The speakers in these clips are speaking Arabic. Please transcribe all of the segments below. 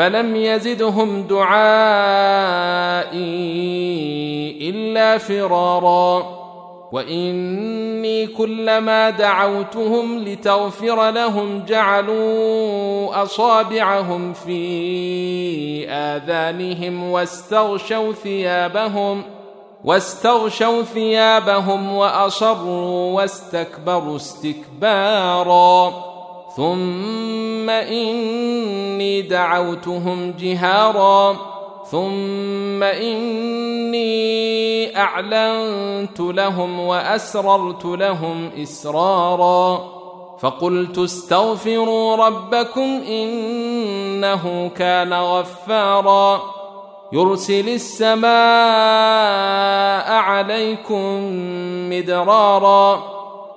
فلم يزدهم دعائي إلا فرارا. وإني كلما دعوتهم لتغفر لهم جعلوا أصابعهم في آذانهم واستغشوا ثيابهم واستغشوا ثيابهم وأصروا واستكبروا استكبارا. ثم إني دعوتهم جهارا. ثم إني أعلنت لهم وأسررت لهم إسرارا. فقلت استغفروا ربكم إنه كان غفارا. يرسل السماء عليكم مدرارا.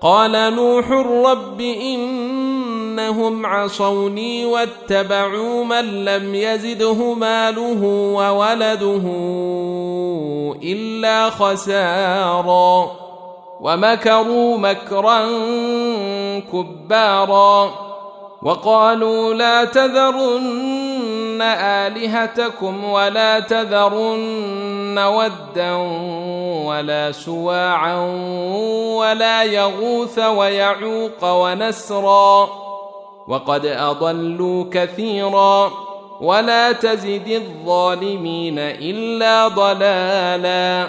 قال نوح رب إنهم عصوني واتبعوا من لم يزده ماله وولده إلا خسارا ومكروا مكرا كبارا وقالوا لا تذرن آلهتكم ولا تذرن ودا ولا سواعا ولا يغوث ويعوق ونسرا وقد اضلوا كثيرا ولا تزد الظالمين الا ضلالا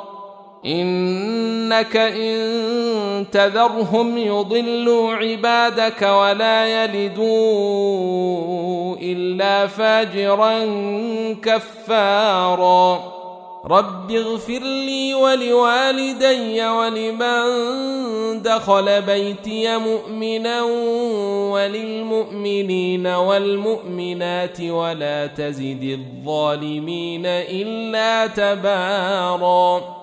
إنك إن تذرهم يضلوا عبادك ولا يلدوا إلا فاجرا كفارا. رب اغفر لي ولوالدي ولمن دخل بيتي مؤمنا وللمؤمنين والمؤمنات ولا تزد الظالمين إلا تباراً.